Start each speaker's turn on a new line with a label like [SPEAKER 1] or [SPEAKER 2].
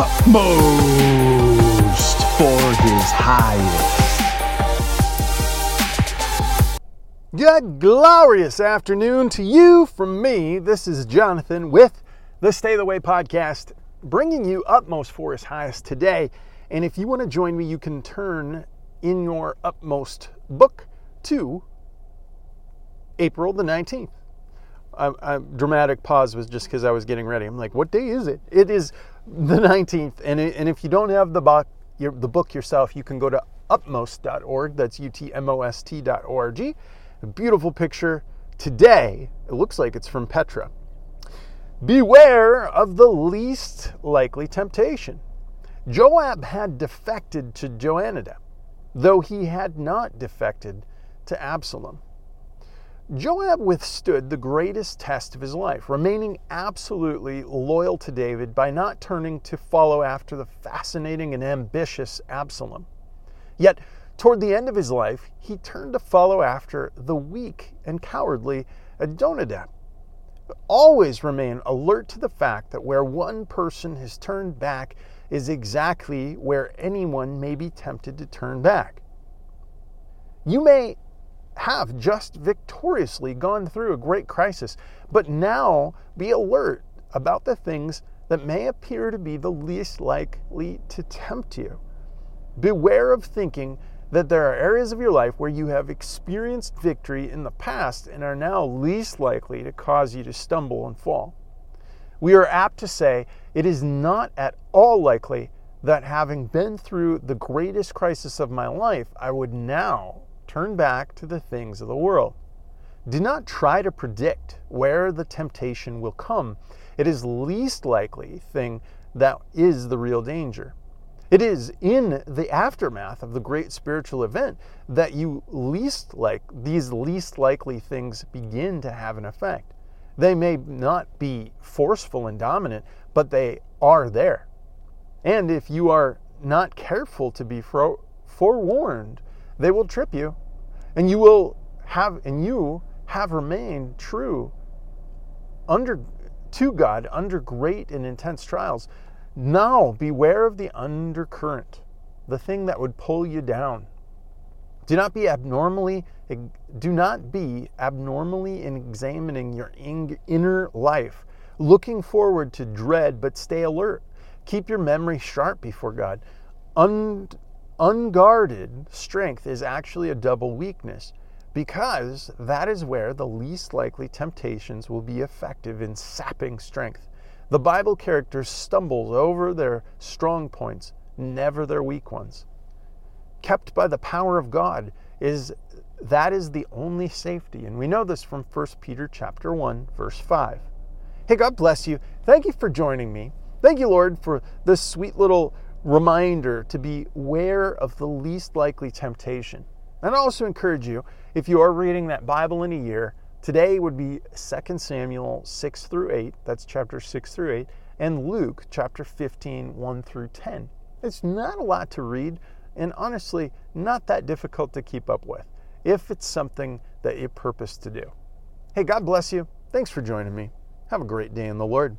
[SPEAKER 1] utmost for his highest. Good glorious afternoon to you from me. This is Jonathan with the Stay the Way podcast, bringing you utmost for his highest today. And if you want to join me, you can turn in your utmost book to April the 19th. A, a dramatic pause was just because I was getting ready. I'm like, what day is it? It is the 19th. And, it, and if you don't have the book, your, the book yourself, you can go to utmost.org. That's U T M O S T.org. A beautiful picture today. It looks like it's from Petra. Beware of the least likely temptation. Joab had defected to Jonadab, though he had not defected to Absalom. Joab withstood the greatest test of his life, remaining absolutely loyal to David by not turning to follow after the fascinating and ambitious Absalom. Yet, toward the end of his life, he turned to follow after the weak and cowardly Adonijah. Always remain alert to the fact that where one person has turned back is exactly where anyone may be tempted to turn back. You may have just victoriously gone through a great crisis, but now be alert about the things that may appear to be the least likely to tempt you. Beware of thinking that there are areas of your life where you have experienced victory in the past and are now least likely to cause you to stumble and fall. We are apt to say it is not at all likely that having been through the greatest crisis of my life, I would now turn back to the things of the world. Do not try to predict where the temptation will come. It is least likely thing that is the real danger. It is in the aftermath of the great spiritual event that you least like these least likely things begin to have an effect. They may not be forceful and dominant, but they are there. And if you are not careful to be forewarned, they will trip you and you will have and you have remained true under to God under great and intense trials. Now beware of the undercurrent, the thing that would pull you down. Do not be abnormally do not be abnormally in examining your inner life, looking forward to dread, but stay alert. Keep your memory sharp before God. Un, unguarded strength is actually a double weakness because that is where the least likely temptations will be effective in sapping strength. The Bible characters stumble over their strong points, never their weak ones. Kept by the power of God is that is the only safety. And we know this from 1 Peter chapter 1 verse 5. Hey, God bless you. Thank you for joining me. Thank you, Lord, for this sweet little reminder to be aware of the least likely temptation. And I also encourage you, if you are reading that Bible in a year, today would be 2 Samuel 6 through 8, that's chapter 6 through 8, and Luke chapter 15, 1 through 10. It's not a lot to read, and honestly, not that difficult to keep up with if it's something that you purpose to do. Hey, God bless you. Thanks for joining me. Have a great day in the Lord.